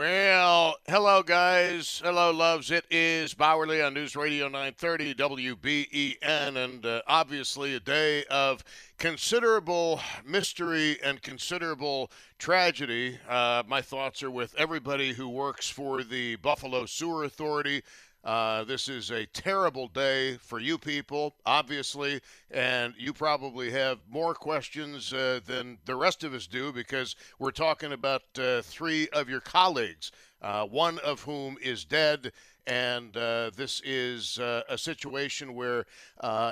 Well, hello, guys. Hello, loves. It is Bauerle on News Radio 930 WBEN, and uh, obviously a day of considerable mystery and considerable tragedy. Uh, my thoughts are with everybody who works for the Buffalo Sewer Authority. Uh, this is a terrible day for you people, obviously, and you probably have more questions uh, than the rest of us do because we're talking about uh, three of your colleagues, uh, one of whom is dead. And uh, this is a situation where,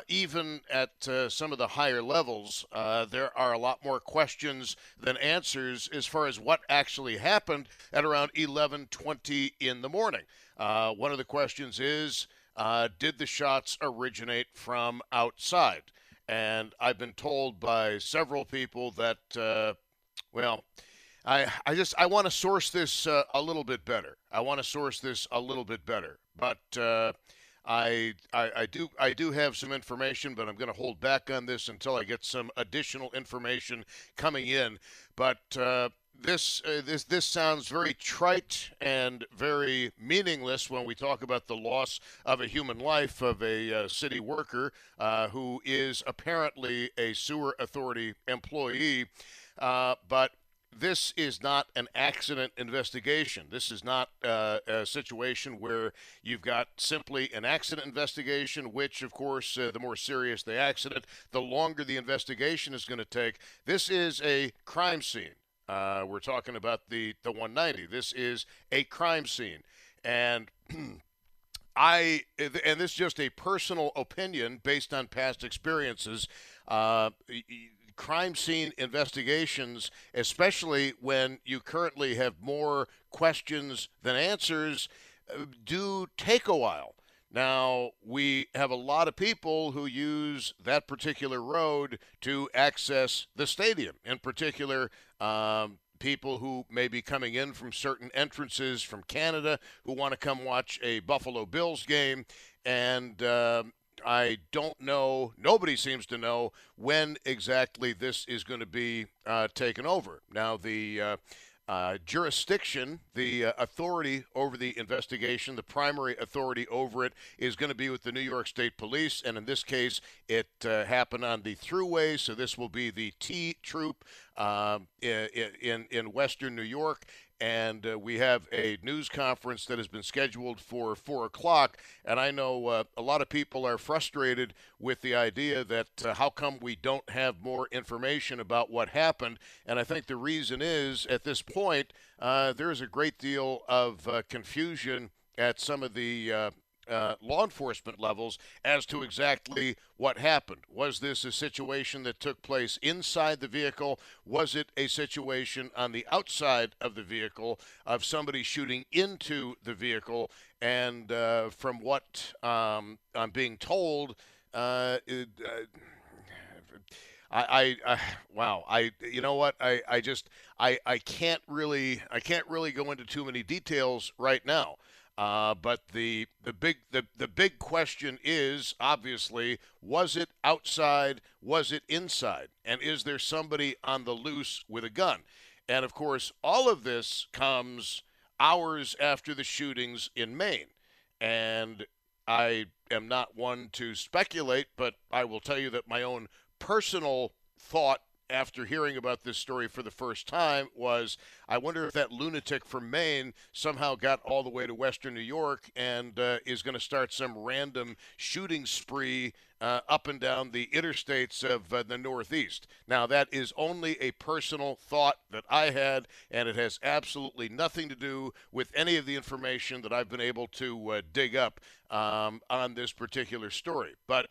even at some of the higher levels, there are a lot more questions than answers as far as what actually happened at around 11:20 in the morning. Uh, one of the questions is uh, Did the shots originate from outside? And I've been told by several people that, uh, well, I, I just I want to source this uh, a little bit better. I want to source this a little bit better, but uh, I, I, I do I do have some information, but I'm going to hold back on this until I get some additional information coming in. But uh, this uh, this this sounds very trite and very meaningless when we talk about the loss of a human life of a uh, city worker uh, who is apparently a sewer authority employee, uh, but. This is not an accident investigation. This is not uh, a situation where you've got simply an accident investigation, which, of course, uh, the more serious the accident, the longer the investigation is going to take. This is a crime scene. Uh, we're talking about the, the 190. This is a crime scene. And I, and this is just a personal opinion based on past experiences. Uh, crime scene investigations, especially when you currently have more questions than answers, uh, do take a while. Now, we have a lot of people who use that particular road to access the stadium, in particular, um, people who may be coming in from certain entrances from Canada who want to come watch a Buffalo Bills game. And uh, I don't know, nobody seems to know when exactly this is going to be uh, taken over. Now, the. Uh, uh, jurisdiction, the uh, authority over the investigation, the primary authority over it is going to be with the New York State Police. And in this case, it uh, happened on the thruway. So this will be the T Troop um, in, in, in Western New York and uh, we have a news conference that has been scheduled for four o'clock. And I know uh, a lot of people are frustrated with the idea that uh, how come we don't have more information about what happened? And I think the reason is at this point uh, there is a great deal of uh, confusion at some of the uh, uh, law enforcement levels as to exactly what happened. Was this a situation that took place inside the vehicle? Was it a situation on the outside of the vehicle of somebody shooting into the vehicle? And uh, from what um, I'm being told, uh, it, uh, I, I, I, wow I you know what I, I just I, I can't really I can't really go into too many details right now uh, but the the big the, the big question is obviously was it outside was it inside? And is there somebody on the loose with a gun? And of course all of this comes hours after the shootings in Maine. And I am not one to speculate but I will tell you that my own personal thought after hearing about this story for the first time was I wonder if that lunatic from Maine somehow got all the way to Western New York and uh, is going to start some random shooting spree uh, up and down the interstates of uh, the Northeast. Now, that is only a personal thought that I had, and it has absolutely nothing to do with any of the information that I've been able to uh, dig up um, on this particular story. But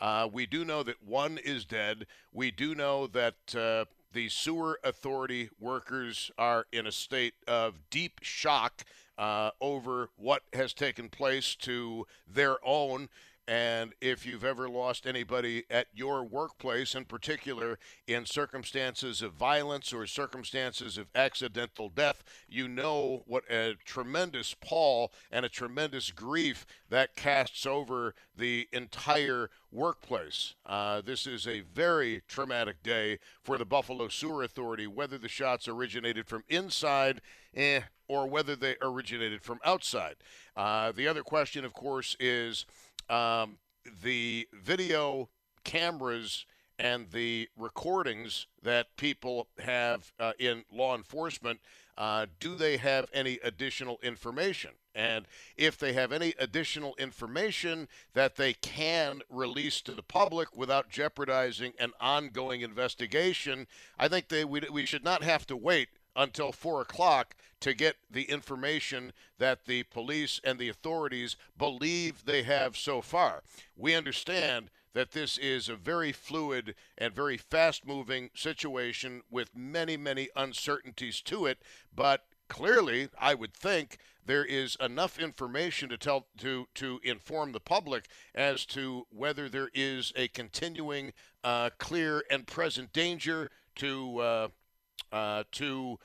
uh, we do know that one is dead. We do know that uh, the sewer authority workers are in a state of deep shock uh, over what has taken place to their own and if you've ever lost anybody at your workplace, in particular in circumstances of violence or circumstances of accidental death, you know what a tremendous pall and a tremendous grief that casts over the entire workplace. Uh, this is a very traumatic day for the Buffalo Sewer Authority, whether the shots originated from inside eh, or whether they originated from outside. Uh, the other question, of course, is um, the video cameras and the recordings that people have uh, in law enforcement, uh, do they have any additional information? And if they have any additional information that they can release to the public without jeopardizing an ongoing investigation, I think they we, we should not have to wait until 4 o'clock to get the information that the police and the authorities believe they have so far. We understand that this is a very fluid and very fast moving situation with many, many uncertainties to it, but clearly, I would think there is enough information to tell to to inform the public as to whether there is a continuing, uh, clear and present danger to uh, uh, to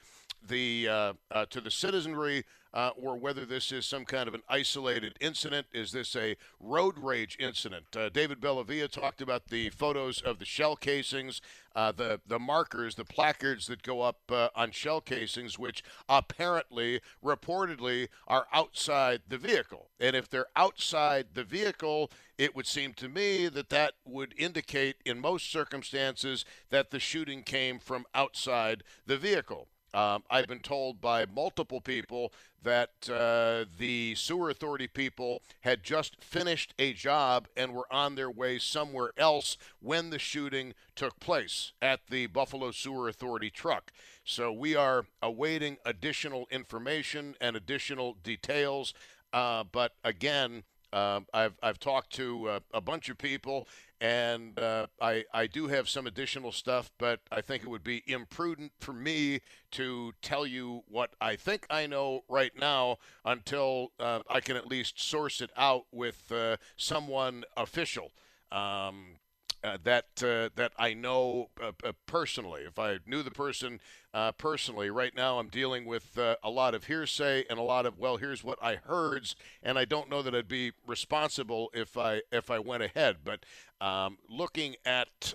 the uh, uh, to the citizenry, uh, or whether this is some kind of an isolated incident. Is this a road rage incident? Uh, David Bellavia talked about the photos of the shell casings, uh, the the markers, the placards that go up uh, on shell casings, which apparently, reportedly, are outside the vehicle. And if they're outside the vehicle, it would seem to me that that would indicate, in most circumstances, that the shooting came from outside the vehicle. Um, I've been told by multiple people that uh, the sewer authority people had just finished a job and were on their way somewhere else when the shooting took place at the Buffalo Sewer Authority truck. So we are awaiting additional information and additional details. Uh, but again, uh, I've, I've talked to uh, a bunch of people, and uh, I, I do have some additional stuff, but I think it would be imprudent for me to tell you what I think I know right now until uh, I can at least source it out with uh, someone official. Um, uh, that uh, that I know uh, uh, personally. If I knew the person uh, personally, right now I'm dealing with uh, a lot of hearsay and a lot of well, here's what I heard, and I don't know that I'd be responsible if I if I went ahead. But um, looking at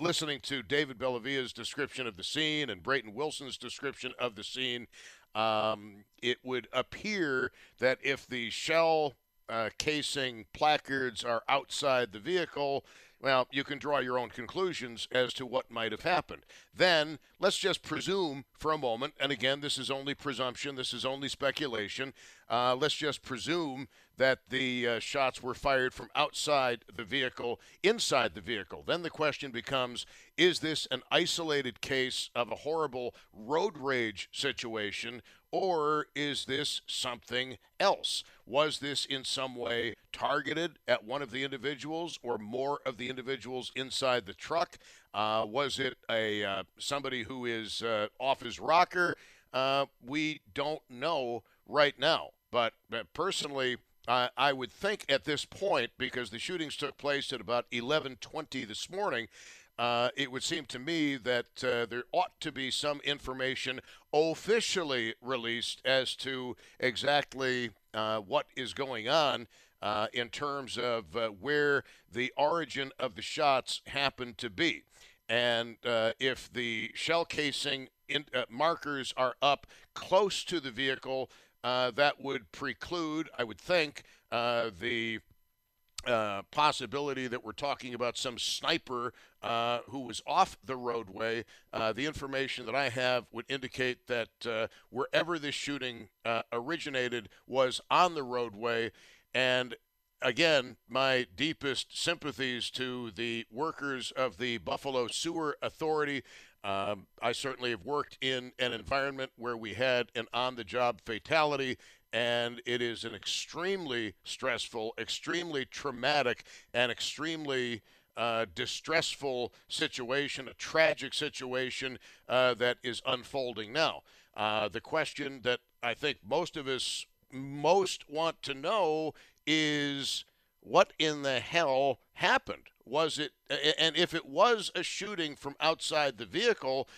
listening to David Bellavia's description of the scene and Brayton Wilson's description of the scene. Um, it would appear that if the shell uh, casing placards are outside the vehicle, well, you can draw your own conclusions as to what might have happened. Then let's just presume for a moment, and again, this is only presumption, this is only speculation. Uh, let's just presume that the uh, shots were fired from outside the vehicle, inside the vehicle. Then the question becomes is this an isolated case of a horrible road rage situation, or is this something else? Was this in some way targeted at one of the individuals or more of the individuals inside the truck? Uh, was it a uh, somebody who is uh, off his rocker? Uh, we don't know right now. But personally, I would think at this point, because the shootings took place at about 11:20 this morning, uh, it would seem to me that uh, there ought to be some information officially released as to exactly uh, what is going on uh, in terms of uh, where the origin of the shots happened to be. And uh, if the shell casing in, markers are up close to the vehicle, that would preclude, I would think, the uh, possibility that we're talking about some sniper uh, who was off the roadway. Uh, the information that I have would indicate that uh, wherever this shooting uh, originated was on the roadway. And again, my deepest sympathies to the workers of the Buffalo Sewer Authority. Um, I certainly have worked in an environment where we had an on the job fatality and it is an extremely stressful, extremely traumatic, and extremely uh, distressful situation, a tragic situation uh, that is unfolding now. Uh, the question that I think most of us most want to know is what in the hell happened? Was it, and if it was a shooting from outside the vehicle,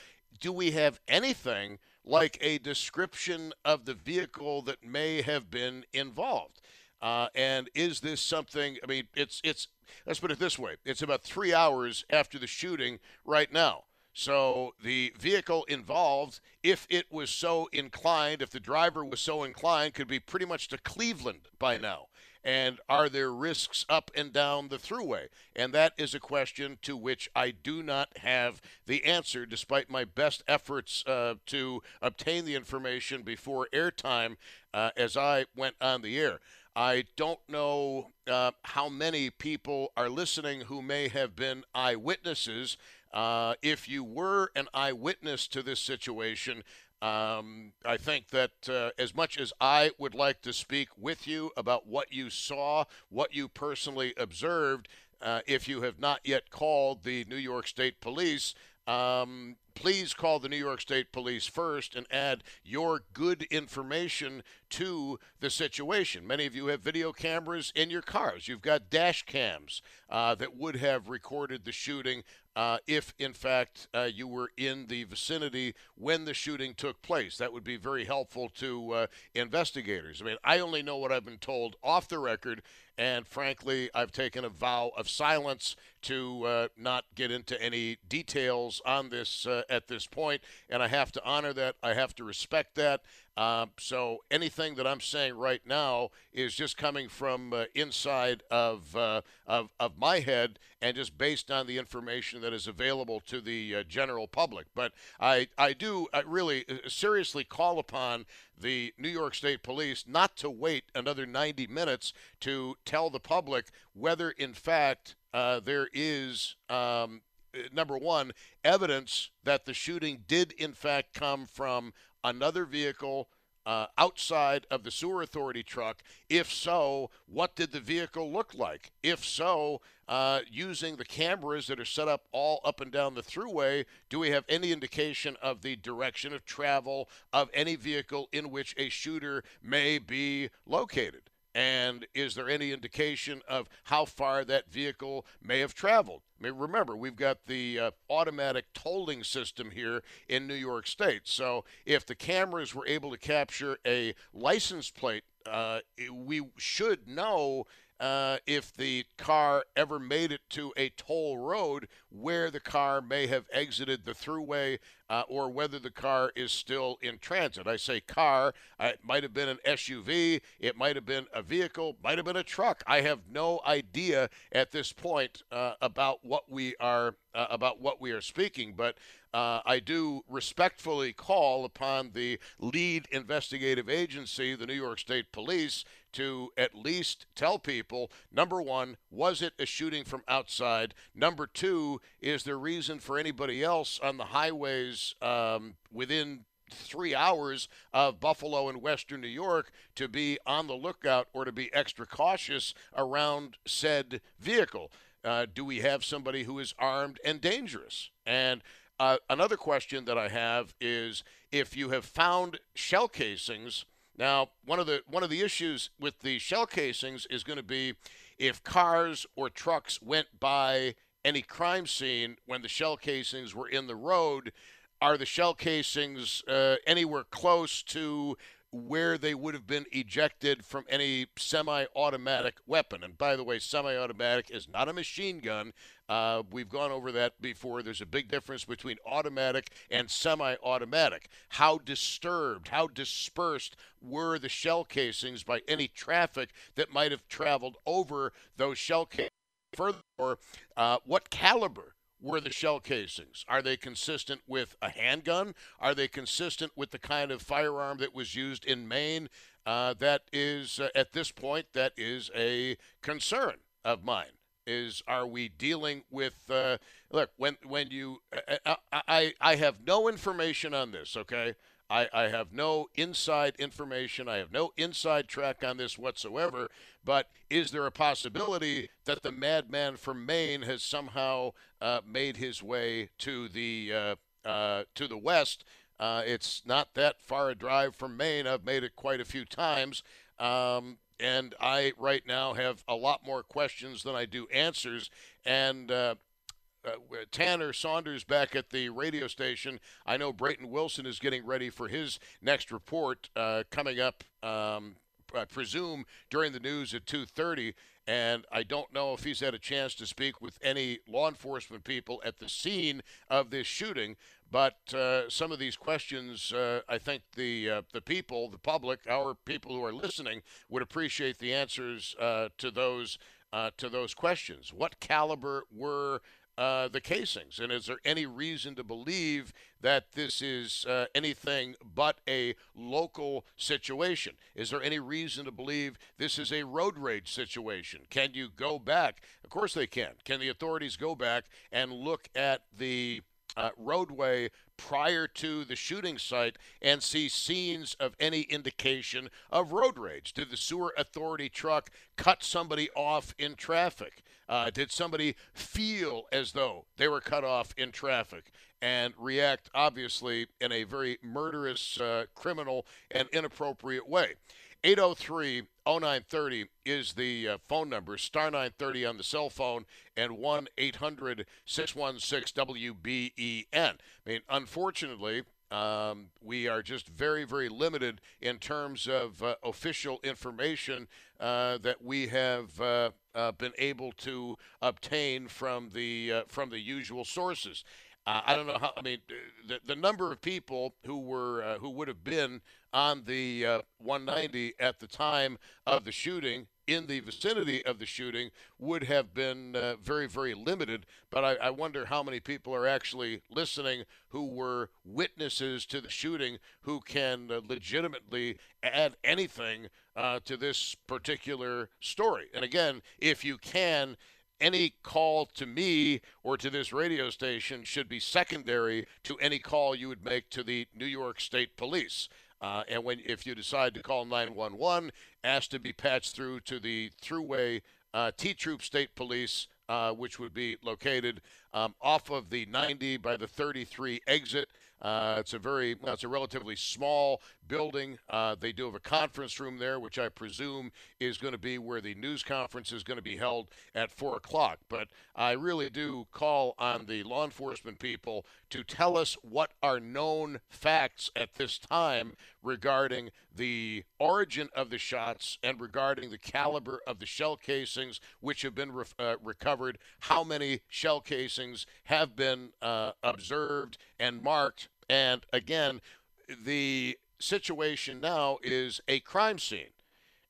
do we have anything like a description of the vehicle that may have been involved. Uh, and is this something? I mean, it's it's. Let's put it this way: it's about three hours after the shooting right now. So the vehicle involved, if it was so inclined, if the driver was so inclined, could be pretty much to Cleveland by now. And are there risks up and down the thruway? And that is a question to which I do not have the answer, despite my best efforts uh, to obtain the information before airtime uh, as I went on the air. I don't know uh, how many people are listening who may have been eyewitnesses. Uh, if you were an eyewitness to this situation, um, I think that uh, as much as I would like to speak with you about what you saw, what you personally observed, uh, if you have not yet called the New York State Police, um, please call the New York State Police first and add your good information to the situation. Many of you have video cameras in your cars. You've got dash cams uh, that would have recorded the shooting uh, if, in fact, uh, you were in the vicinity when the shooting took place. That would be very helpful to uh, investigators. I mean, I only know what I've been told off the record, and frankly, I've taken a vow of silence to uh, not get into any details on this uh, at this point, and I have to honor that. I have to respect that. Uh, so anything that I'm saying right now is just coming from uh, inside of, uh, of of my head and just based on the information that is available to the uh, general public. But I I do I really uh, seriously call upon the New York State Police not to wait another 90 minutes to tell the public whether in fact uh, there is um, number one, evidence that the shooting did in fact come from another vehicle uh, outside of the sewer authority truck? If so, what did the vehicle look like? If so, uh, using the cameras that are set up all up and down the thruway, do we have any indication of the direction of travel of any vehicle in which a shooter may be located? And is there any indication of how far that vehicle may have traveled? I mean, remember, we've got the uh, automatic tolling system here in New York State. So if the cameras were able to capture a license plate, uh, we should know uh, if the car ever made it to a toll road where the car may have exited the thruway uh, or whether the car is still in transit. I say car, uh, it might have been an SUV, it might have been a vehicle, might have been a truck. I have no idea at this point uh, about what we are uh, about what we are speaking, but uh, I do respectfully call upon the lead investigative agency, the New York State Police, to at least tell people number one, was it a shooting from outside? Number two, is there reason for anybody else on the highways um, within three hours of Buffalo and Western New York to be on the lookout or to be extra cautious around said vehicle? Uh, do we have somebody who is armed and dangerous? And uh, another question that I have is if you have found shell casings. Now, one of the one of the issues with the shell casings is going to be if cars or trucks went by any crime scene when the shell casings were in the road. Are the shell casings uh, anywhere close to where they would have been ejected from any semi automatic weapon. And by the way, semi automatic is not a machine gun. Uh, we've gone over that before. There's a big difference between automatic and semi automatic. How disturbed, how dispersed were the shell casings by any traffic that might have traveled over those shell casings? Furthermore, uh, what caliber were the shell casings? Are they consistent with a handgun? Are they consistent with the kind of firearm that was used in Maine? Uh, that is, uh, at this point, that is a concern of mine. Is are we dealing with? Uh, look, when when you, uh, uh, I, I I have no information on this. Okay, I, I have no inside information. I have no inside track on this whatsoever. But is there a possibility that the madman from Maine has somehow uh, made his way to the uh, uh, to the west? Uh, it's not that far a drive from Maine. I've made it quite a few times. Um, and I right now have a lot more questions than I do answers. And uh, uh, Tanner Saunders back at the radio station. I know Brayton Wilson is getting ready for his next report uh, coming up. Um, I presume during the news at 2:30, and I don't know if he's had a chance to speak with any law enforcement people at the scene of this shooting. But uh, some of these questions, uh, I think the uh, the people, the public, our people who are listening, would appreciate the answers uh, to those uh, to those questions. What caliber were uh, the casings? And is there any reason to believe that this is uh, anything but a local situation? Is there any reason to believe this is a road rage situation? Can you go back? Of course they can. Can the authorities go back and look at the uh, roadway prior to the shooting site and see scenes of any indication of road rage? Did the sewer authority truck cut somebody off in traffic? Uh, did somebody feel as though they were cut off in traffic and react, obviously, in a very murderous, uh, criminal, and inappropriate way? 803 0930 is the uh, phone number, star 930 on the cell phone, and 1 800 616 WBEN. I mean, unfortunately, um, we are just very, very limited in terms of uh, official information uh, that we have uh, uh been able to obtain from the uh, from the usual sources. Uh, I don't know how. I mean, the, the number of people who were who would have been on the 190 at the time of the shooting in the vicinity of the shooting would have been uh, very, very limited. But I, I, wonder how many people are actually listening who were witnesses to the shooting who can uh, legitimately add anything uh, to this particular story. And again, if you can, any call to me or to this radio station should be secondary to any call you would make to the New York State Police. Uh, and when if you decide to call 911, ask to be patched through to the Thruway uh, T Troop State Police, uh, which would be located um, off of the 90 by the 33 exit. Uh, it's a very, well, it's a relatively small building. Uh, they do have a conference room there, which I presume is going to be where the news conference is going to be held at four o'clock. But I really do call on the law enforcement people to tell us what are known facts at this time regarding the origin of the shots and regarding the caliber of the shell casings which have been re- uh, recovered, how many shell casings have been uh, observed and marked. And again, the situation now is a crime scene.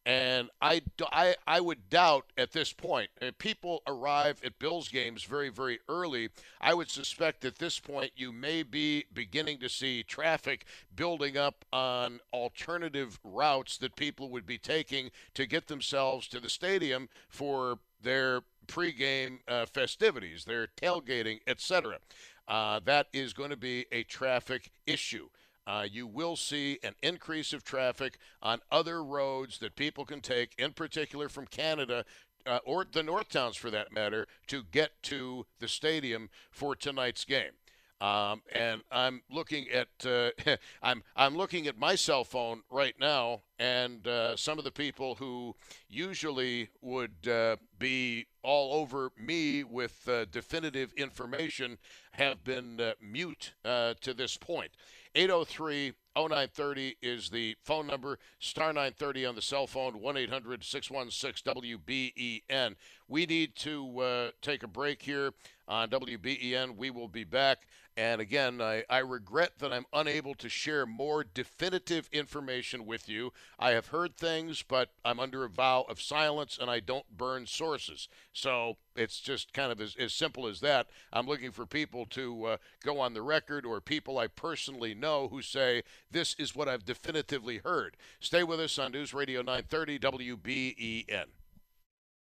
And I, I, I would doubt at this point, if people arrive at Bills games very, very early, I would suspect at this point you may be beginning to see traffic building up on alternative routes that people would be taking to get themselves to the stadium for their pregame uh, festivities, their tailgating, etc. Uh, that is going to be a traffic issue uh, you will see an increase of traffic on other roads that people can take, in particular from Canada uh, or the North Towns for that matter, to get to the stadium for tonight's game. Um, and I'm looking at uh, I'm I'm looking at my cell phone right now, and uh, some of the people who usually would uh, be all over me with uh, definitive information have been uh, mute uh, to this point. 803 0930 is the phone number, star 930 on the cell phone, 1 800 616 WBEN. We need to uh, take a break here on WBEN. We will be back. And again, I, I, regret that I'm unable to share more definitive information with you. I have heard things, but I'm under a vow of silence and I don't burn sources. So it's just kind of as, as simple as that. I'm looking for people to uh, go on the record or people I personally know who say, This is what I've definitively heard. Stay with us on News Radio 930 WBEN.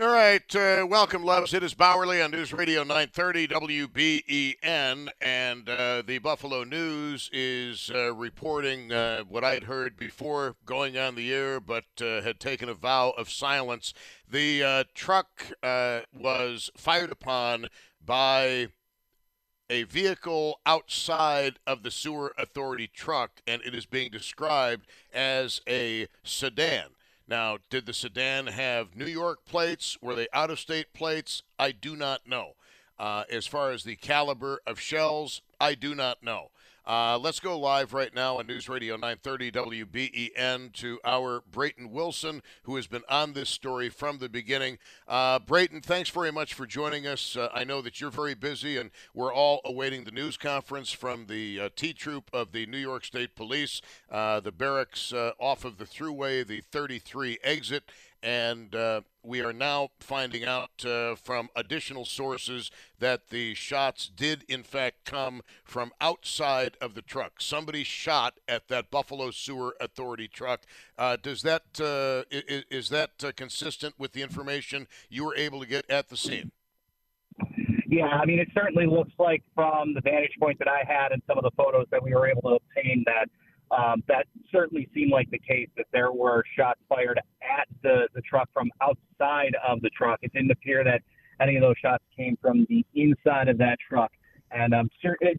All right, uh, welcome, loves. It is Bauerle on News Radio 930 WBEN, and uh, the Buffalo News is uh, reporting uh, what I had heard before going on the air, but uh, had taken a vow of silence. The uh, truck was fired upon by a vehicle outside of the sewer authority truck, and it is being described as a sedan. Now, did the sedan have New York plates? Were they out of state plates? I do not know. Uh, as far as the caliber of shells, I do not know. Uh, let's go live right now on News Radio 930 WBEN to our Brayton Wilson, who has been on this story from the beginning. Uh, Brayton, thanks very much for joining us. Uh, I know that you're very busy, and we're all awaiting the news conference from the uh, T Troop of the New York State Police, uh, the barracks uh, off of the Thruway, the 33 exit and uh, we are now finding out uh, from additional sources that the shots did in fact come from outside of the truck. Somebody shot at that Buffalo Sewer Authority truck. Uh, does that uh, is, is, that uh, consistent with the information you were able to get at the scene? Yeah, I mean, it certainly looks like from the vantage point that I had and some of the photos that we were able to obtain that um, that certainly seemed like the case that there were shots fired at the, the truck from outside of the truck. It didn't appear that any of those shots came from the inside of that truck. And um,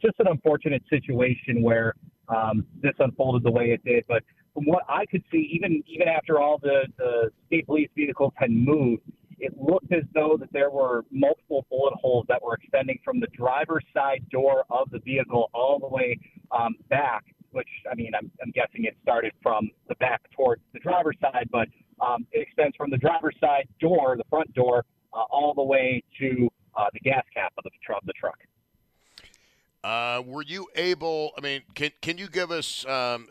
just an unfortunate situation where um, this unfolded the way it did. But from what I could see, even even after all the, the state police vehicles had moved, it looked as though that there were multiple bullet holes that were extending from the driver's side door of the vehicle all the way um, back which I mean, I'm, I'm guessing it started from the back towards the driver's side, but um, it extends from the driver's side door, the front door, uh, all the way to uh, the gas cap of the, of the truck. Uh, were you able? I mean, can can you give us um,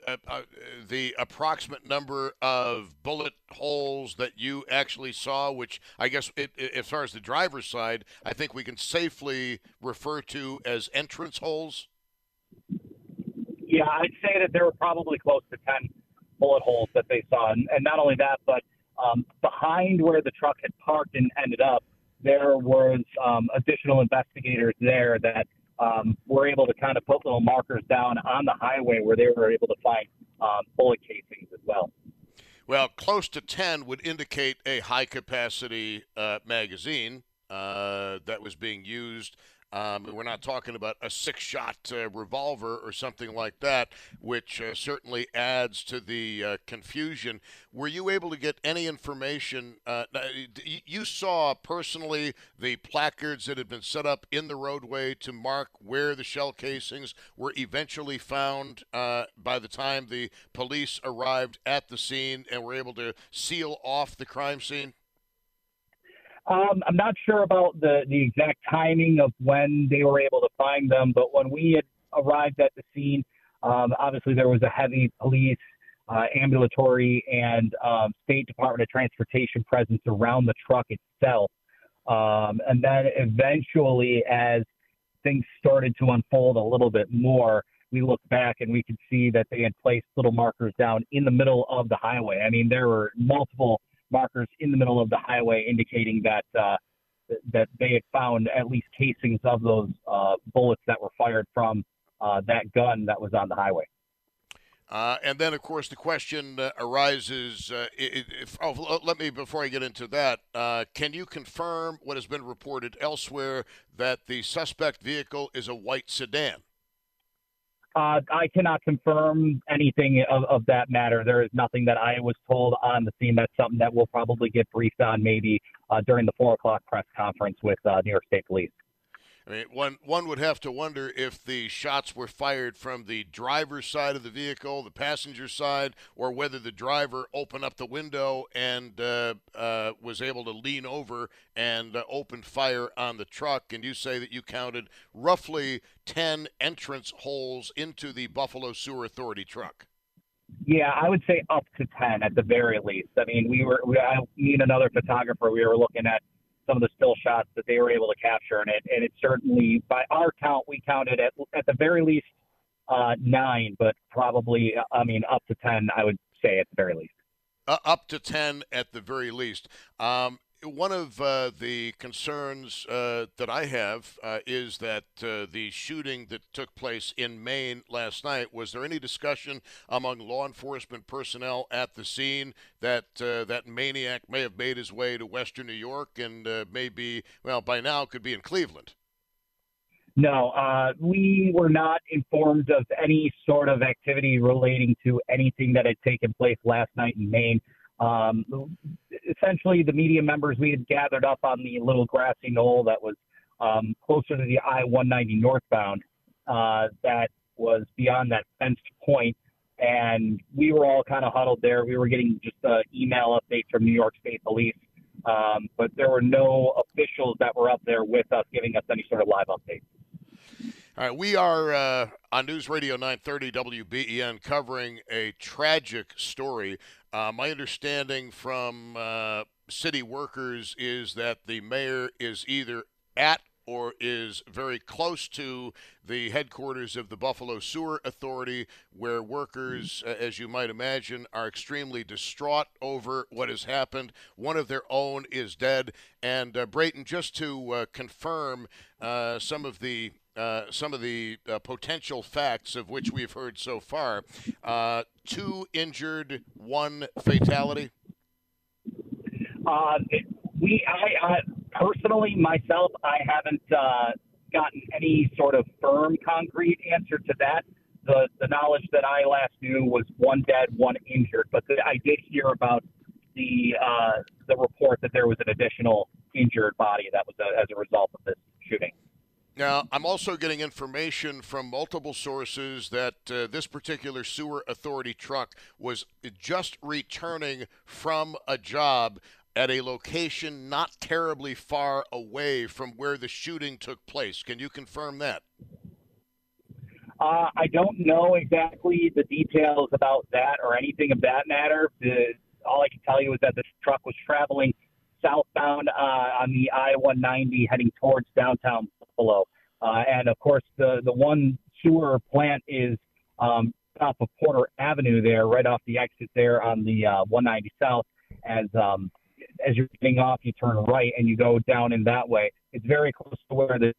the approximate number of bullet holes that you actually saw? Which I guess, it, it, as far as the driver's side, I think we can safely refer to as entrance holes. Yeah, I'd say that there were probably close to ten bullet holes that they saw, and, and not only that, but um, behind where the truck had parked and ended up, there was um, additional investigators there that um, were able to kind of put little markers down on the highway where they were able to find um, bullet casings as well. Well, close to 10 would indicate a high capacity uh, magazine uh, that was being used um, we're not talking about a six shot uh, revolver or something like that, which uh, certainly adds to the uh, confusion. Were you able to get any information? Uh, you saw personally the placards that had been set up in the roadway to mark where the shell casings were eventually found uh, by the time the police arrived at the scene and were able to seal off the crime scene? Um, I'm not sure about the, the exact timing of when they were able to find them, but when we had arrived at the scene, um, obviously there was a heavy police, uh, ambulatory, and um, State Department of Transportation presence around the truck itself. Um, and then eventually, as things started to unfold a little bit more, we looked back and we could see that they had placed little markers down in the middle of the highway. I mean, there were multiple markers in the middle of the highway indicating that uh, that they had found at least casings of those uh, bullets that were fired from uh, that gun that was on the highway. Uh, and then, of course, the question uh, arises. Uh, if, oh, let me before I get into that. Uh, can you confirm what has been reported elsewhere that the suspect vehicle is a white sedan? Uh, I cannot confirm anything of, of that matter. There is nothing that I was told on the scene. That's something that we'll probably get briefed on maybe uh, during the four o'clock press conference with uh, New York State Police. I mean, one one would have to wonder if the shots were fired from the driver's side of the vehicle, the passenger side, or whether the driver opened up the window and uh, uh, was able to lean over and uh, open fire on the truck. And you say that you counted roughly ten entrance holes into the Buffalo Sewer Authority truck. Yeah, I would say up to ten at the very least. I mean, we were we, I, me another photographer. We were looking at some of the still shots that they were able to capture, and it and it certainly by our count we counted at at the very least uh, nine, but probably I mean up to ten. I would say at the very least. Uh, up to ten at the very least. Um, one of uh, the concerns uh, that I have uh, is that uh, the shooting that took place in Maine last night. Was there any discussion among law enforcement personnel at the scene that uh, that maniac may have made his way to Western New York and uh, maybe, well, by now could be in Cleveland? No, we were not informed of any sort of activity relating to anything that had taken place last night in Maine. Um, essentially, the media members we had gathered up on the little grassy knoll that was um, closer to the I 190 northbound, uh, that was beyond that fenced point, and we were all kind of huddled there. We were getting just uh, email updates from New York State Police, um, but there were no officials that were up there with us giving us any sort of live updates. All right, we are uh, on News Radio 930 WBEN covering a tragic story. Uh, my understanding from uh, city workers is that the mayor is either at or is very close to the headquarters of the Buffalo Sewer Authority, where workers, as you might imagine, are extremely distraught over what has happened. One of their own is dead. And uh, Brayton, just to uh, confirm uh, some of the uh, some of the uh, potential facts of which we've heard so far. Uh, two injured, one fatality. Uh, we, I, I, personally, myself, I haven't uh, gotten any sort of firm, concrete answer to that. The the knowledge that I last knew was one dead, one injured, but the, I did hear about the the report that there was an additional injured body that was a, as a result of this shooting. Now, I'm also getting information from multiple sources that uh, this particular sewer authority truck was just returning from a job at a location not terribly far away from where the shooting took place. Can you confirm that? Uh, I don't know exactly the details about that or anything of that matter. The, all I can tell you is that this truck was traveling southbound uh, on the I-190 heading towards downtown Buffalo. Uh, and of course, the, the one sewer plant is um, off of Porter Avenue there, right off the exit there on the uh, 190 South. As um, as you're getting off, you turn right and you go down in that way. It's very close to where the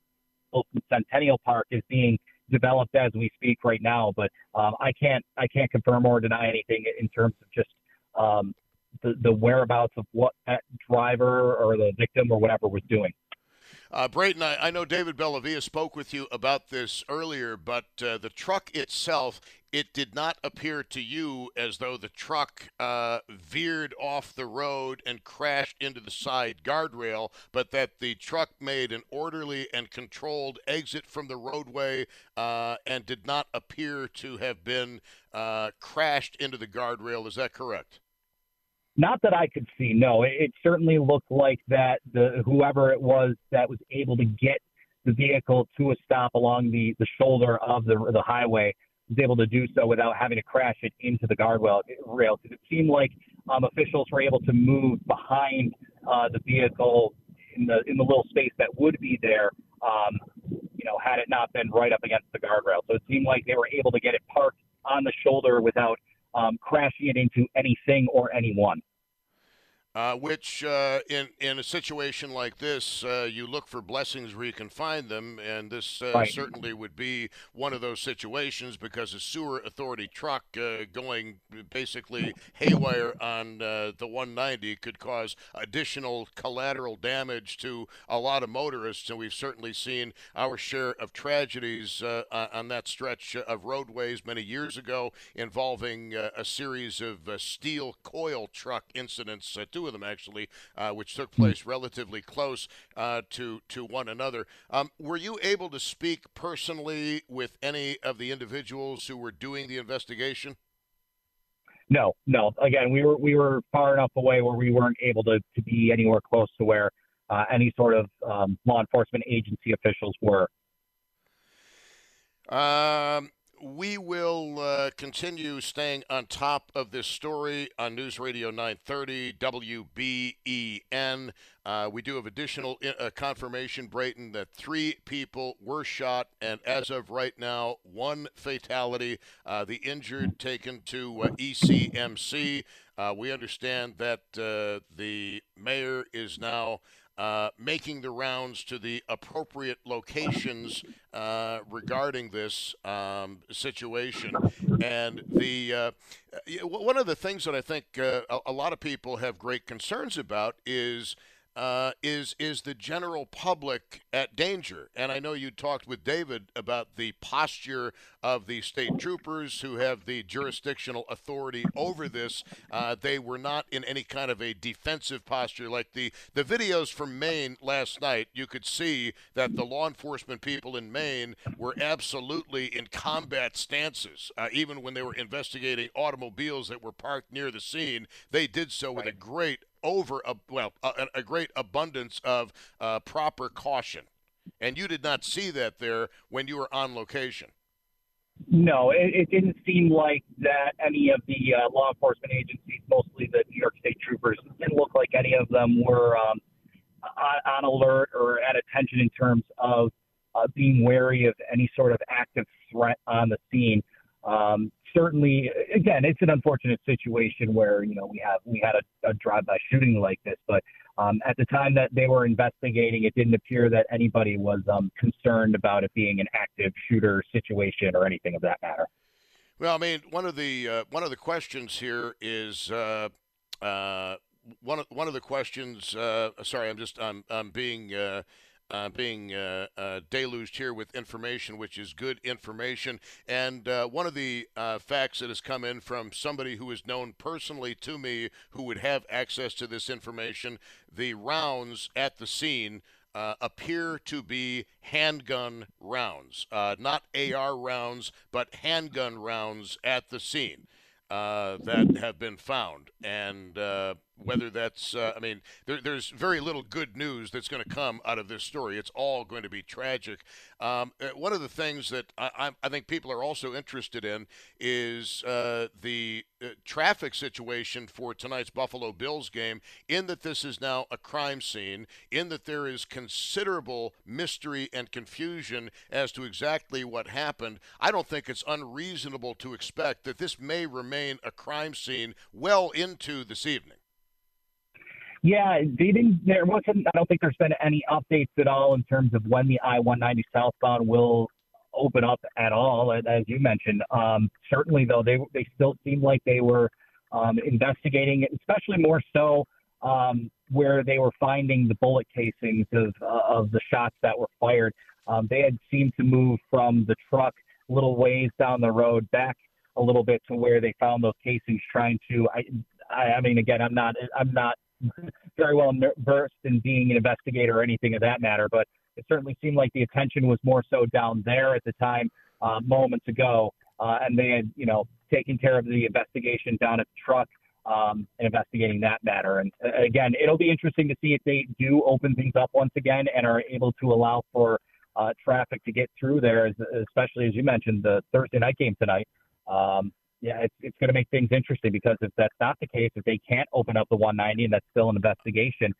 Centennial Park is being developed as we speak right now. But um, I can't I can't confirm or deny anything in terms of just um, the the whereabouts of what that driver or the victim or whatever was doing. Uh, Brayton, I, I, know David Bellavia spoke with you about this earlier, but uh, the truck itself, it did not appear to you as though the truck uh, veered off the road and crashed into the side guardrail, but that the truck made an orderly and controlled exit from the roadway uh, and did not appear to have been uh, crashed into the guardrail. Is that correct? Not that I could see. No, it, it certainly looked like that the whoever it was that was able to get the vehicle to a stop along the the shoulder of the the highway was able to do so without having to crash it into the guardrail rail. It seemed like um, officials were able to move behind uh, the vehicle in the in the little space that would be there. Um, you know, had it not been right up against the guardrail, so it seemed like they were able to get it parked on the shoulder without um, crashing it into anything or anyone. Uh, which, uh, in in a situation like this, uh, you look for blessings where you can find them, and this uh, right. certainly would be one of those situations because a sewer authority truck uh, going basically haywire on uh, the 190 could cause additional collateral damage to a lot of motorists, and we've certainly seen our share of tragedies on that stretch of roadways many years ago involving a series of steel coil truck incidents. Two of them actually, uh, which took hmm. place relatively close uh, to to one another. Um, were you able to speak personally with any of the individuals who were doing the investigation? No, no. Again, we were we were far enough away where we weren't able to, to be anywhere close to where uh, any sort of um, law enforcement agency officials were. Um, we will uh, continue staying on top of this story on News Radio 930 WBEN. Uh, we do have additional uh, confirmation, Brayton, that three people were shot, and as of right now, one fatality. Uh, the injured taken to uh, ECMC. Uh, we understand that the mayor is now uh, making the rounds to the appropriate locations uh, regarding this um, situation. And the uh, one of the things that I think uh, a, a, lot of people have great concerns about is uh, is is the general public at danger? And I know you talked with David about the posture of the state troopers who have the jurisdictional authority over this. Uh, they were not in any kind of a defensive posture like the the videos from Maine last night. You could see that the law enforcement people in Maine were absolutely in combat stances, uh, even when they were investigating automobiles that were parked near the scene. They did so with a great over a well a, a great abundance of uh, proper caution, and you did not see that there when you were on location. No, it, it didn't seem like that any of the uh, law enforcement agencies, mostly the New York State troopers, didn't look like any of them were um, on, on alert or at attention in terms of uh, being wary of any sort of active threat on the scene. Um, certainly, again, it's an unfortunate situation where you know we have we had a, a drive-by shooting like this, but um, at the time that they were investigating, it didn't appear that anybody was um, concerned about it being an active shooter situation or anything of that matter. Well, I mean, one of the uh, one of the questions here is. Uh, uh, one of one of the questions. Uh, sorry, I'm just I'm I'm being uh, being uh, uh, deluged here with information, which is good information. And uh, one of the uh, facts that has come in from somebody who is known personally to me who would have access to this information the rounds at the scene uh, appear to be handgun rounds, uh, not AR rounds, but handgun rounds at the scene uh, that have been found. And uh, whether that's, uh, I mean, there, there's very little good news that's going to come out of this story. It's all going to be tragic. Um, uh, one of the things that I, I, think people are also interested in is uh, the uh, traffic situation for tonight's Buffalo Bills game, in that this is now a crime scene, in that there is considerable mystery and confusion as to exactly what happened. I don't think it's unreasonable to expect that this may remain a crime scene well into this evening. Yeah, they didn't. There wasn't. I don't think there's been any updates at all in terms of when the I-190 southbound will open up at all, as you mentioned. Um, certainly, though, they they still seem like they were um, investigating, especially more so um, where they were finding the bullet casings of uh, of the shots that were fired. Um, they had seemed to move from the truck a little ways down the road back a little bit to where they found those casings, trying to. I, I, I mean, again, I'm not. I'm not very well versed in being an investigator or anything of that matter, but it certainly seemed like the attention was more so down there at the time, uh, moments ago, uh, and they had, you know, taken care of the investigation down at the truck um, and investigating that matter. And uh, again, it'll be interesting to see if they do open things up once again and are able to allow for uh, traffic to get through there, especially as you mentioned the Thursday night game tonight. Um, yeah, it's, it's going to make things interesting because if that's not the case, if they can't open up the 190 and that's still an investigation,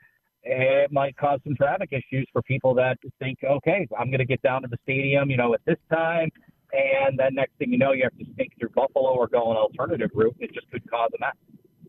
it might cause some traffic issues for people that think, okay, I'm going to get down to the stadium, you know, at this time. And then next thing you know, you have to sneak through Buffalo or go an alternative route. It just could cause a mess.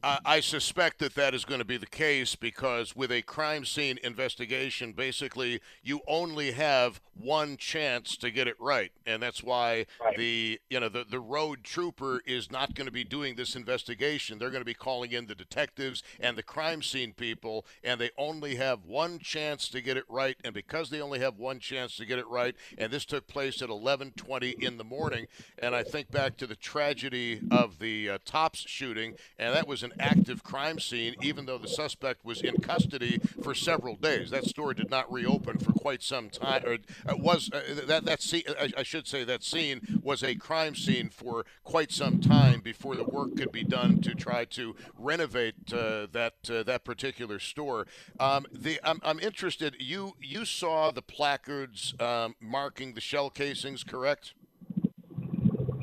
I suspect that that is going to be the case because with a crime scene investigation, basically you only have one chance to get it right, and that's why right. the you know the the road trooper is not going to be doing this investigation. They're going to be calling in the detectives and the crime scene people, and they only have one chance to get it right. And because they only have one chance to get it right, and this took place at 11:20 in the morning, and I think back to the tragedy of the uh, Tops shooting, and that was an active crime scene, even though the suspect was in custody for several days. That store did not reopen for quite some time. Or it was uh, that that scene? I, I should say that scene was a crime scene for quite some time before the work could be done to try to renovate uh, that uh, that particular store. Um, the I'm, I'm interested. You you saw the placards um, marking the shell casings, correct?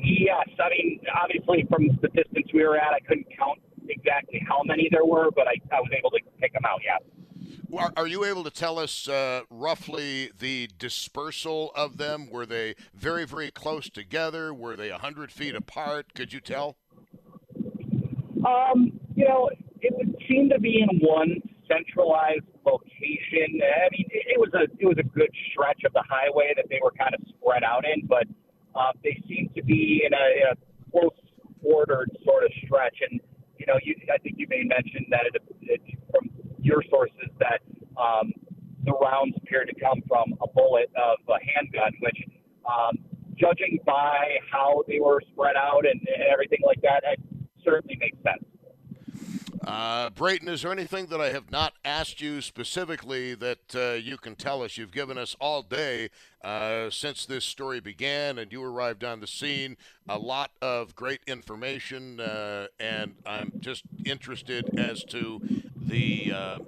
Yes, I mean obviously from the distance we were at, I couldn't count exactly how many there were, but I, I was able to pick them out. Yeah. Are, are you able to tell us uh, roughly the dispersal of them? Were they very, very close together? Were they 100 feet apart? Could you tell? Um, you know, it would seem to be in one centralized location. I mean, it, it was a it was a good stretch of the highway that they were kind of spread out in, but uh, they seemed to be in a, in a close ordered sort of stretch. And you know, you, I think you may mention that it, it, from your sources that um, the rounds appear to come from a bullet of a handgun, which, um, judging by how they were spread out and, and everything like that, it certainly makes sense. Uh, Brayton, is there anything that I have not asked you specifically that uh, you can tell us? You've given us all day uh, since this story began and you arrived on the scene a lot of great information, uh, and I'm just interested as to the. Uh,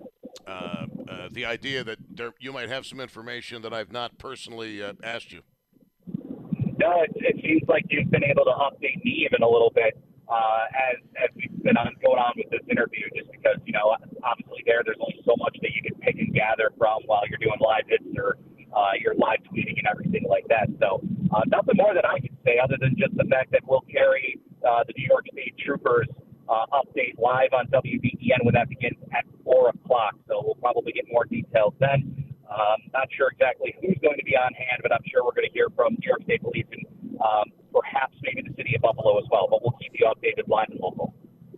uh, the idea that there, you might have some information that I've not personally asked you. No, it, it seems like you've been able to update me even a little bit uh, as as been on going on with this interview, just because you know obviously there there's only so much that you can pick and gather from while you're doing live hits or uh, you're live tweeting and everything like that. So uh, nothing more that I can say other than just the fact that we'll carry uh, the New York State Troopers uh, update live on WBEN when that begins at four o'clock. So we'll probably get more details then. Um, not sure exactly who's going to be on hand, but I'm sure we're going to hear from New York State Police and um, perhaps maybe the city of Buffalo as well. But we'll keep you updated live and local.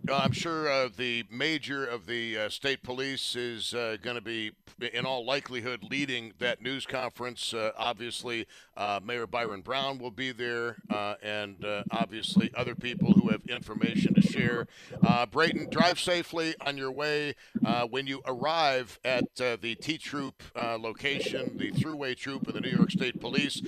I'm sure uh, the major of the uh, state police is uh, going to be, in all likelihood, leading that news conference. Uh, obviously, uh, Mayor Byron Brown will be there, uh, and obviously other people who have information to share. Brayton, drive safely on your way. when you arrive at the T Troop location, the Thruway Troop of the New York State Police,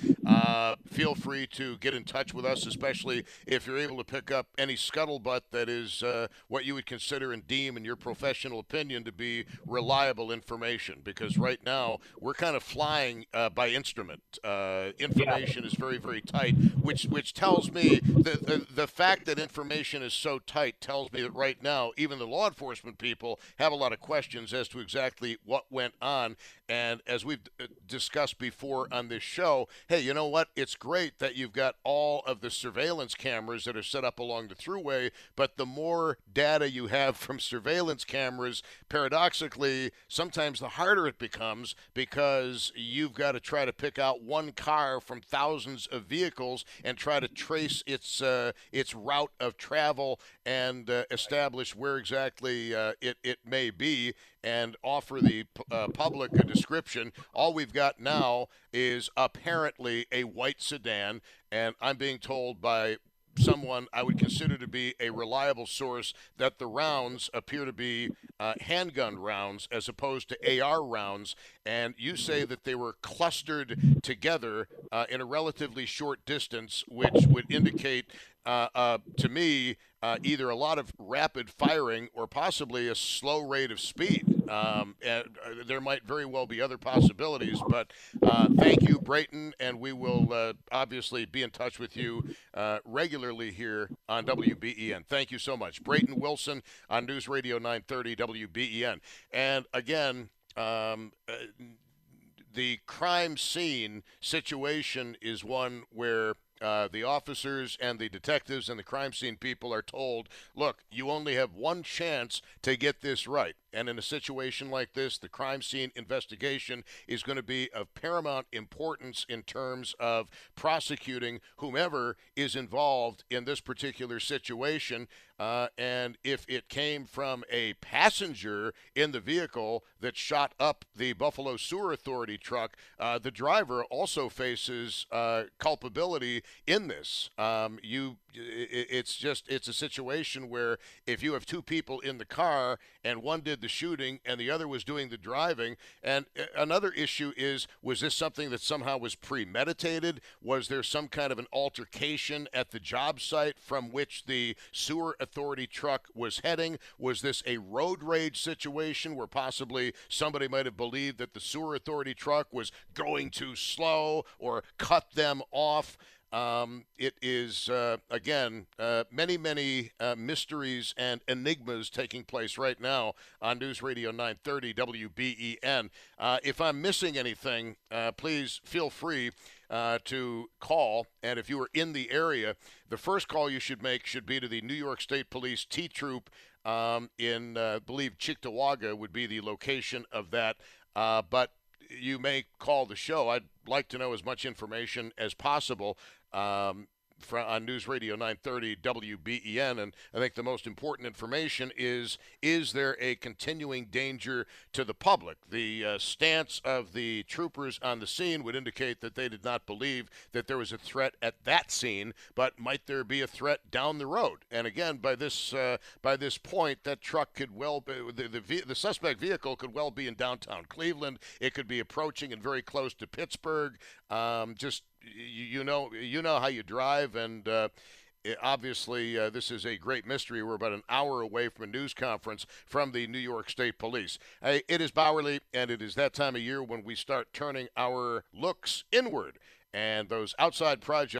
feel free to get in touch with us, especially if you're able to pick up any scuttlebutt that is uh, what you would consider and deem, in your professional opinion, to be reliable information. Because right now we're kind of flying uh, by instrument. Uh, information yeah. is very, very tight, which which tells me the, the the fact that information is so tight tells me that right now even the law enforcement people have a lot of questions as to exactly what went on. And as we've uh, discussed before on this show, hey, you know what? It's great that you've got all of the surveillance cameras that are set up along the thruway, but the more data you have from surveillance cameras, paradoxically, sometimes the harder it becomes because you've got to try to pick out one car from thousands of vehicles and try to trace its uh, its route of travel and uh, establish where exactly uh, it, it may be and offer the uh, public a description. All we've got now is apparently a white sedan, and I'm being told by someone I would consider to be a reliable source that the rounds appear to be uh, handgun rounds as opposed to AR rounds. And you say that they were clustered together uh, in a relatively short distance, which would indicate uh, uh to me uh, either a lot of rapid firing or possibly a slow rate of speed. Um, and uh, there might very well be other possibilities, but uh, thank you, Brayton, and we will uh, obviously be in touch with you uh, regularly here on WBEN. Thank you so much. Brayton Wilson on News Radio 930 WBEN. And again, um, the crime scene situation is one where uh, the officers and the detectives and the crime scene people are told, look, you only have one chance to get this right. And in a situation like this, the crime scene investigation is going to be of paramount importance in terms of prosecuting whomever is involved in this particular situation. Uh, and if it came from a passenger in the vehicle that shot up the Buffalo Sewer Authority truck, uh, the driver also faces uh, culpability in this. Um, you it's just it's a situation where if you have two people in the car and one did the shooting and the other was doing the driving and uh, another issue is was this something that somehow was premeditated? Was there some kind of an altercation at the job site from which the sewer authority truck was heading? Was this a road rage situation where possibly somebody might have believed that the sewer authority truck was going too slow or cut them off um, it is, uh, again, uh, many, many uh, mysteries and enigmas taking place right now on News Radio 930 WBEN. Uh, if I'm missing anything, uh, please feel free uh, to call. And if you are in the area, the first call you should make should be to the New York State Police T Troop um, in, I believe, Cheektowaga would be the location of that. but you may call the show. I'd like to know as much information as possible um, on News Radio 930 WBEN. And I think the most important information is is there a continuing danger to the public? The uh, stance of the troopers on the scene would indicate that they did not believe that there was a threat at that scene, but might there be a threat down the road? And again, by this uh, by this point, that truck could well be the, the, the suspect vehicle could well be in downtown Cleveland. It could be approaching and very close to Pittsburgh. Um, just you, you, know you know how you drive, and uh, obviously uh, this is a great mystery. We're about an hour away from a news conference from the New York State Police. Hey, it is Bauerle, and it is that time of year when we start turning our looks inward and those outside projects.